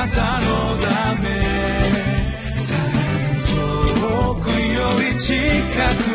なたのため。遠くより近く。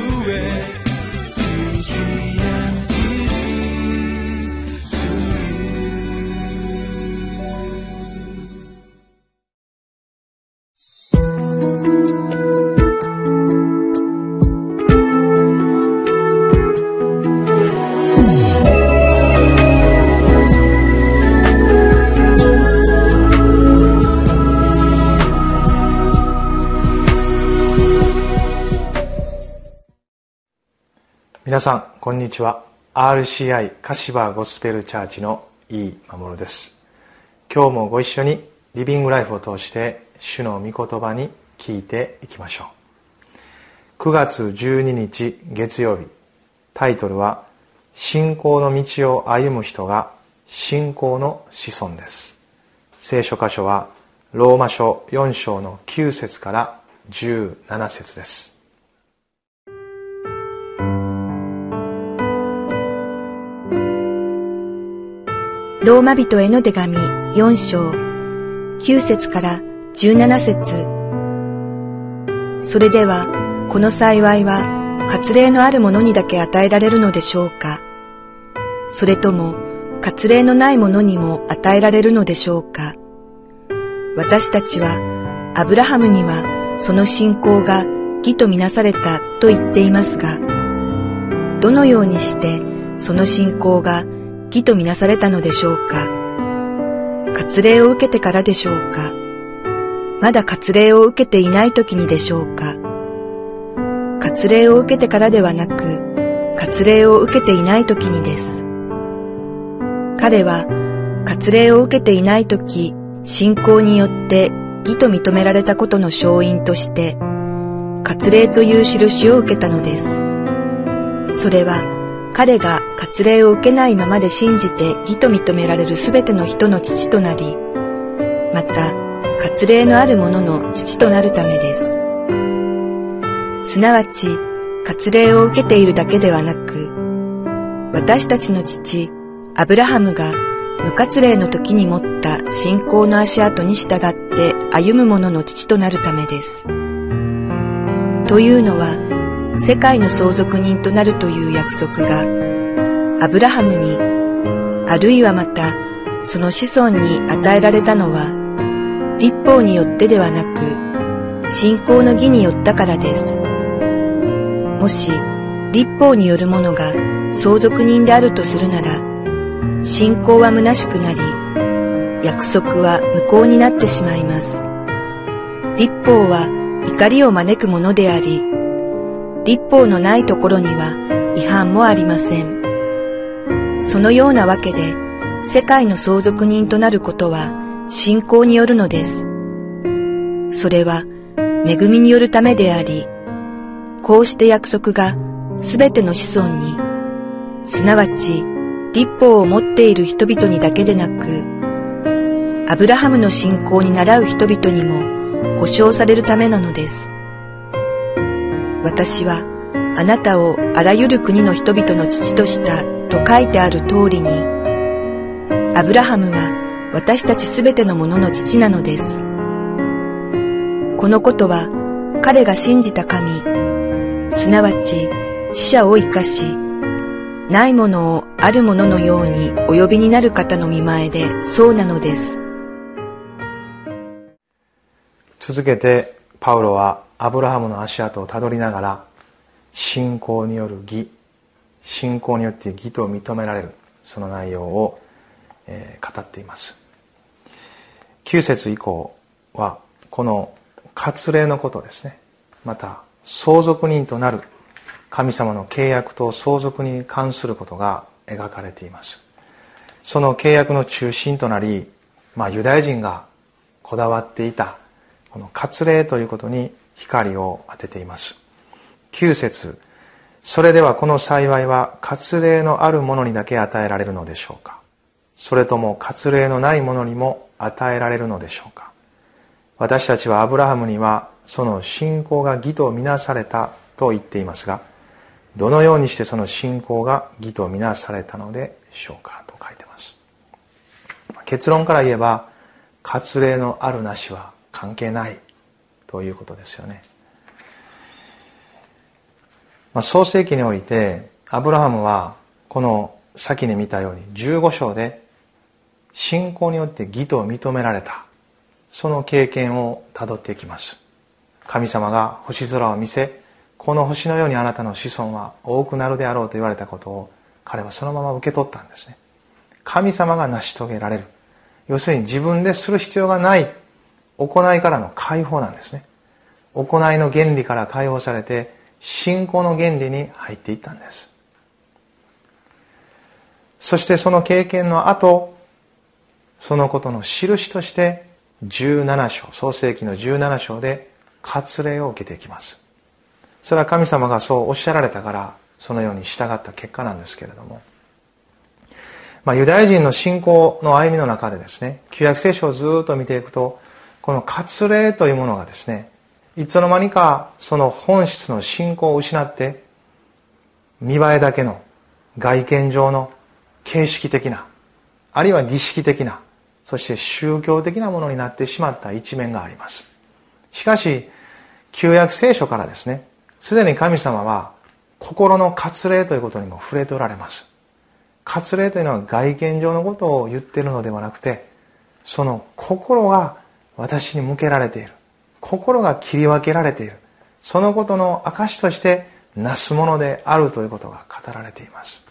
皆さんこんにちは。RCI 柏ゴスペルチャーチの井伊守です。今日もご一緒にリビングライフを通して主の御言葉に聞いていきましょう。9月12日月曜日。タイトルは「信仰の道を歩む人が信仰の子孫」です。聖書箇所はローマ書4章の9節から17節です。ローマ人への手紙4章。9節から17節。それではこの幸いは割礼のある者にだけ与えられるのでしょうか。それとも割礼のない者にも与えられるのでしょうか。私たちはアブラハムにはその信仰が義とみなされたと言っていますがどのようにしてその信仰が義とみなされたのでしょうか割礼を受けてからでしょうかまだ割礼を受けていない時にでしょうか割礼を受けてからではなく、割礼を受けていない時にです。彼は割礼を受けていない時、信仰によって義と認められたことの勝因として、割礼という印を受けたのです。それは彼が割礼を受けないままで信じて義と認められるすべての人の父となり、また、割礼のある者の父となるためです。すなわち、割礼を受けているだけではなく、私たちの父、アブラハムが無割礼の時に持った信仰の足跡に従って歩む者の父となるためです。というのは、世界の相続人となるという約束が、アブラハムに、あるいはまた、その子孫に与えられたのは、立法によってではなく、信仰の義によったからです。もし、立法によるものが相続人であるとするなら、信仰は虚しくなり、約束は無効になってしまいます。立法は怒りを招くものであり、立法のないところには違反もありません。そのようなわけで、世界の相続人となることは信仰によるのです。それは恵みによるためであり、こうして約束がすべての子孫に、すなわち立法を持っている人々にだけでなく、アブラハムの信仰に倣う人々にも保証されるためなのです。私はあなたをあらゆる国の人々の父としたと書いてある通りに、アブラハムは私たちすべてのものの父なのです。このことは彼が信じた神、すなわち死者を生かし、ないものをあるもののようにお呼びになる方の見前でそうなのです。続けてパウロはアブラハムの足跡をたどりながら信仰による義信仰によって義と認められるその内容を、えー、語っています。9節以降はこの割礼のことですね。また相続人となる神様の契約と相続に関することが描かれています。その契約の中心となり、まあ、ユダヤ人がこだわっていたこの割礼ということに光を当てています。9節それではこの幸いは割礼のある者にだけ与えられるのでしょうか？それとも割礼のない者にも与えられるのでしょうか？私たちはアブラハムにはその信仰が義とみなされたと言っていますがどのようにしてその信仰が義とみなされたのでしょうか？と書いてます。結論から言えば割礼のあるなしは関係ないということですよね、まあ、創世記においてアブラハムはこの先に見たように15章で信仰によって義と認められたその経験をたどっていきます。神様が星空を見せこの星のようにあなたの子孫は多くなるであろうと言われたことを彼はそのまま受け取ったんですね。神様が成し遂げられる。要するに自分でする必要がない行いからの解放なんですね。行いの原理から解放されて信仰の原理に入っていったんです。そしてその経験の後そのことの印として17章創世紀の17章で割礼を受けていきます。それは神様がそうおっしゃられたからそのように従った結果なんですけれども。まあ、ユダヤ人の信仰の歩みの中でですね旧約聖書をずっと見ていくとこの割礼というものがですねいつの間にかその本質の信仰を失って見栄えだけの外見上の形式的なあるいは儀式的なそして宗教的なものになってしまった一面があります。しかし旧約聖書からですねすでに神様は心の割礼ということにも触れておられます。割礼というのは外見上のことを言っているのではなくてその心が私に向けられている。心が切り分けられている。そのことの証としてなすものであるということが語られています。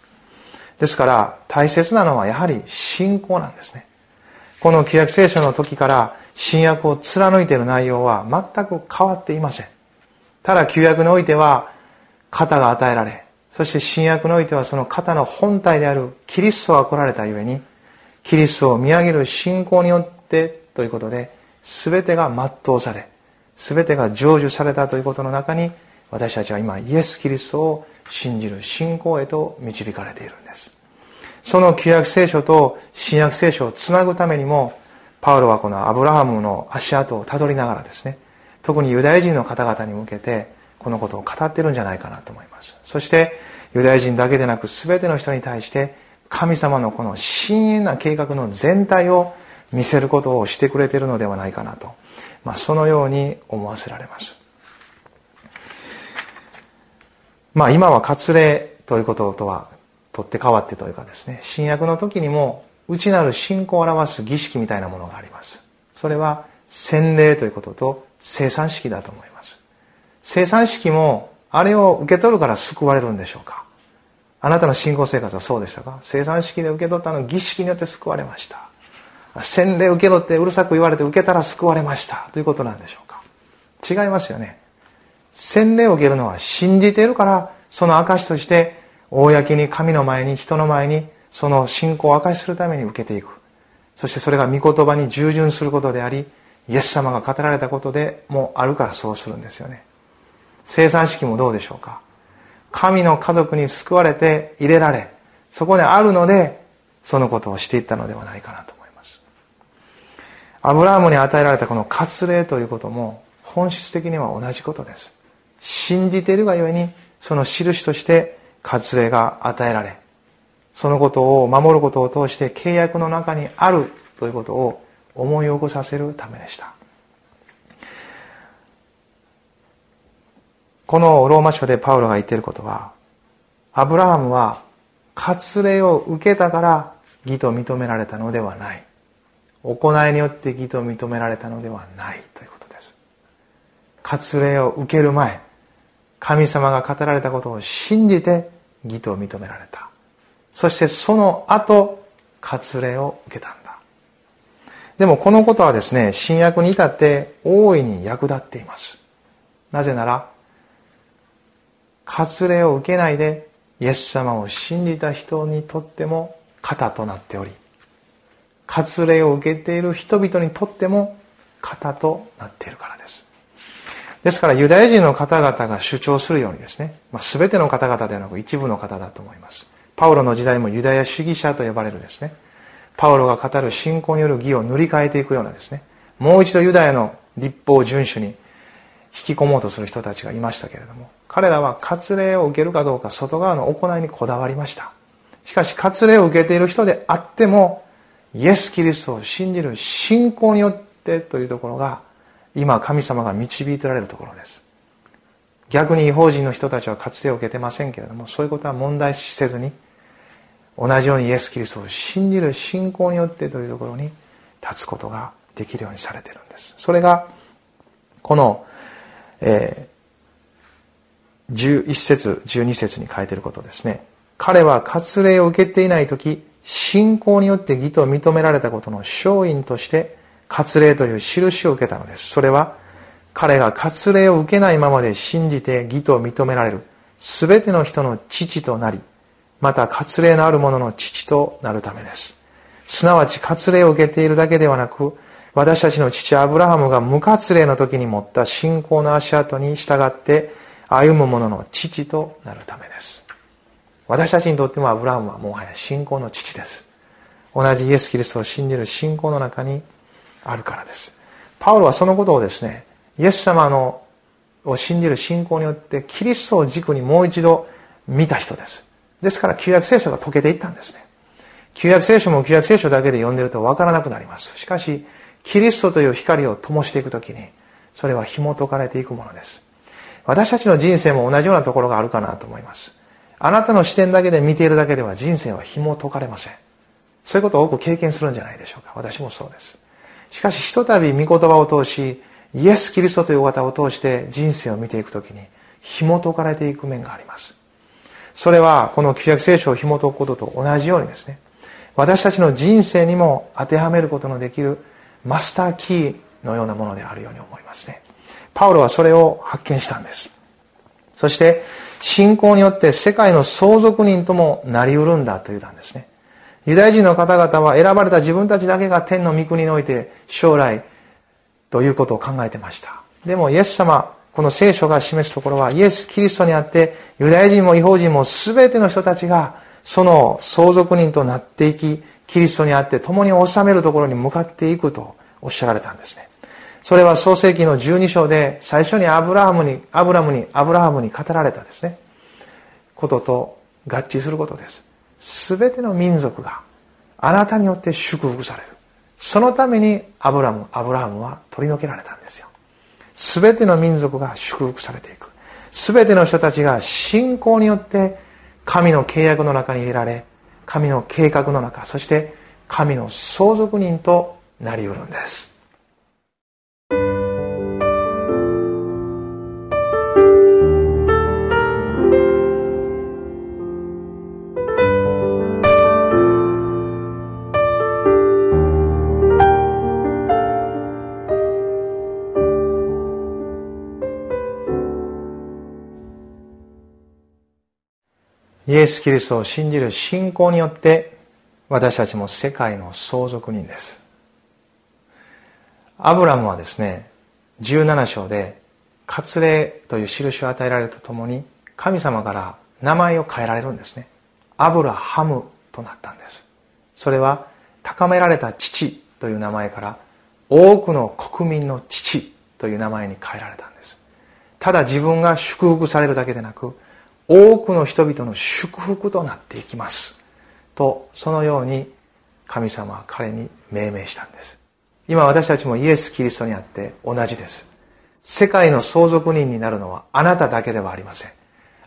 ですから大切なのはやはり信仰なんですね。この旧約聖書の時から新約を貫いている内容は全く変わっていません。ただ旧約においては型が与えられそして新約においてはその方の本体であるキリストが来られたゆえにキリストを見上げる信仰によってということで全てが全うされ全てが成就されたということの中に私たちは今イエス・キリストを信じる信仰へと導かれているんです。その旧約聖書と新約聖書をつなぐためにもパウロはこのアブラハムの足跡をたどりながらですね特にユダヤ人の方々に向けてこのことを語ってるんじゃないかなと思います。そしてユダヤ人だけでなく全ての人に対して神様のこの深遠な計画の全体を見せることをしてくれているのではないかなと、まあ、そのように思わせられます。まあ今は割礼ということとは取って変わってというかですね新約の時にも内なる信仰を表す儀式みたいなものがあります。それは洗礼ということと生産式だと思います。生産式もあれを受け取るから救われるんでしょうか。あなたの信仰生活はそうでしたか。生産式で受け取ったの儀式によって救われました。洗礼受けろってうるさく言われて受けたら救われました。ということなんでしょうか。違いますよね。洗礼を受けるのは信じているからその証として公に神の前に人の前にその信仰を証しするために受けていく。そしてそれが御言葉に従順することでありイエス様が語られたことでもあるからそうするんですよね。生産式もどうでしょうか。神の家族に救われて入れられそこであるのでそのことをしていったのではないかなと。アブラハムに与えられたこの割礼ということも本質的には同じことです信じているがゆえにその印として割礼が与えられそのことを守ることを通して契約の中にあるということを思い起こさせるためでしたこのローマ書でパウロが言っていることは、アブラハムは割礼を受けたから義と認められたのではない。行いによって義と認められたのではないということです。割礼を受ける前、神様が語られたことを信じて義と認められた。そしてその後、割礼を受けたんだ。でもこのことはですね、新約に至って大いに役立っています。なぜなら、割礼を受けないでイエス様を信じた人にとっても型となっており割礼を受けている人々にとっても型となっているからです。ですからユダヤ人の方々が主張するようにですね、まあ、全ての方々ではなく一部の方だと思います。パウロの時代もユダヤ主義者と呼ばれるですねパウロが語る信仰による義を塗り替えていくようなですねもう一度ユダヤの立法遵守に引き込もうとする人たちがいましたけれども彼らは割礼を受けるかどうか外側の行いにこだわりました。しかし割礼を受けている人であってもイエス・キリストを信じる信仰によってというところが今神様が導いてられるところです。逆に違法人の人たちは活用を受けてませんけれどもそういうことは問題視せずに同じようにイエス・キリストを信じる信仰によってというところに立つことができるようにされてるんです。それがこの、えー、11節12節に書いてることですね。彼は割礼を受けていない時信仰によって義と認められたことの勝因として割礼という印を受けたのです。それは彼が割礼を受けないままで信じて義と認められる全ての人の父となりまた割礼のある者の父となるためです。すなわち割礼を受けているだけではなく私たちの父アブラハムが無割礼の時に持った信仰の足跡に従って歩む者の父となるためです。私たちにとってもアブラハムはもはや信仰の父です。同じイエス・キリストを信じる信仰の中にあるからです。パウロはそのことをですねイエス様のを信じる信仰によってキリストを軸にもう一度見た人です。ですから旧約聖書が解けていったんですね。旧約聖書も旧約聖書だけで読んでると分からなくなります。しかしキリストという光を灯していくときにそれは紐解かれていくものです。私たちの人生も同じようなところがあるかなと思います。あなたの視点だけで見ているだけでは人生は紐解かれません。そういうことを多く経験するんじゃないでしょうか。私もそうです。しかしひとたび御言葉を通しイエス・キリストというお方を通して人生を見ていくときに紐解かれていく面があります。それはこの旧約聖書を紐解くことと同じようにですね。私たちの人生にも当てはめることのできるマスターキーのようなものであるように思いますね。パウロはそれを発見したんです。そして信仰によって世界の相続人ともなりうるんだと言ったんですね。ユダヤ人の方々は選ばれた自分たちだけが天の御国において将来ということを考えてました。でもイエス様この聖書が示すところはイエス・キリストにあってユダヤ人も違法人も全ての人たちがその相続人となっていきキリストにあって共に治めるところに向かっていくとおっしゃられたんですね。それは創世紀の12章で最初にアブラハムにアブラムにアブラハムに語られたですね。ことと合致することです。全ての民族があなたによって祝福される。そのためにアブラムアブラハムは取り除けられたんですよ。全ての民族が祝福されていく。全ての人たちが信仰によって神の契約の中に入れられ神の計画の中そして神の相続人となりうるんです。イエス・キリストを信じる信仰によって私たちも世界の相続人です。アブラムはですね17章で割礼という印を与えられるとともに神様から名前を変えられるんですね。アブラハムとなったんです。それは高められた父という名前から多くの国民の父という名前に変えられたんです。ただ自分が祝福されるだけでなく多くの人々の祝福となっていきます。とそのように神様は彼に命名したんです。今私たちもイエス・キリストにあって同じです。世界の相続人になるのはあなただけではありません。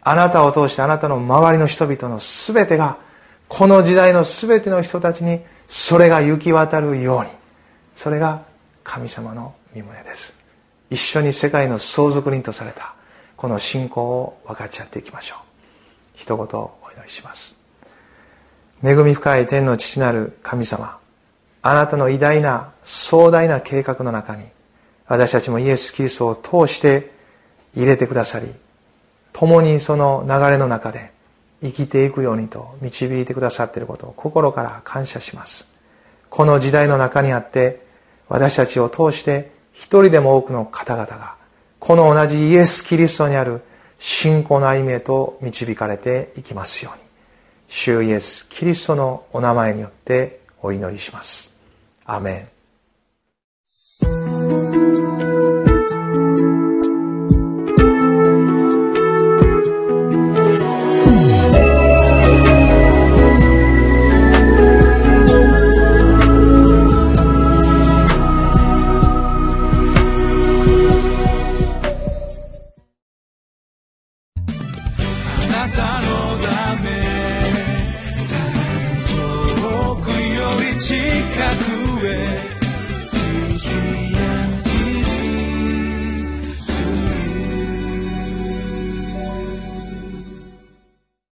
あなたを通してあなたの周りの人々の全てがこの時代の全ての人たちにそれが行き渡るようにそれが神様の身旨です。一緒に世界の相続人とされたこの信仰を分かち合っていきましょう。一言お祈りします。恵み深い天の父なる神様あなたの偉大な壮大な計画の中に私たちもイエス・キリストを通して入れてくださり共にその流れの中で生きていくようにと導いてくださっていることを心から感謝します。この時代の中にあって私たちを通して一人でも多くの方々がこの同じイエス・キリストにある信仰の歩みへと導かれていきますように。主イエス・キリストのお名前によってお祈りします。アメン。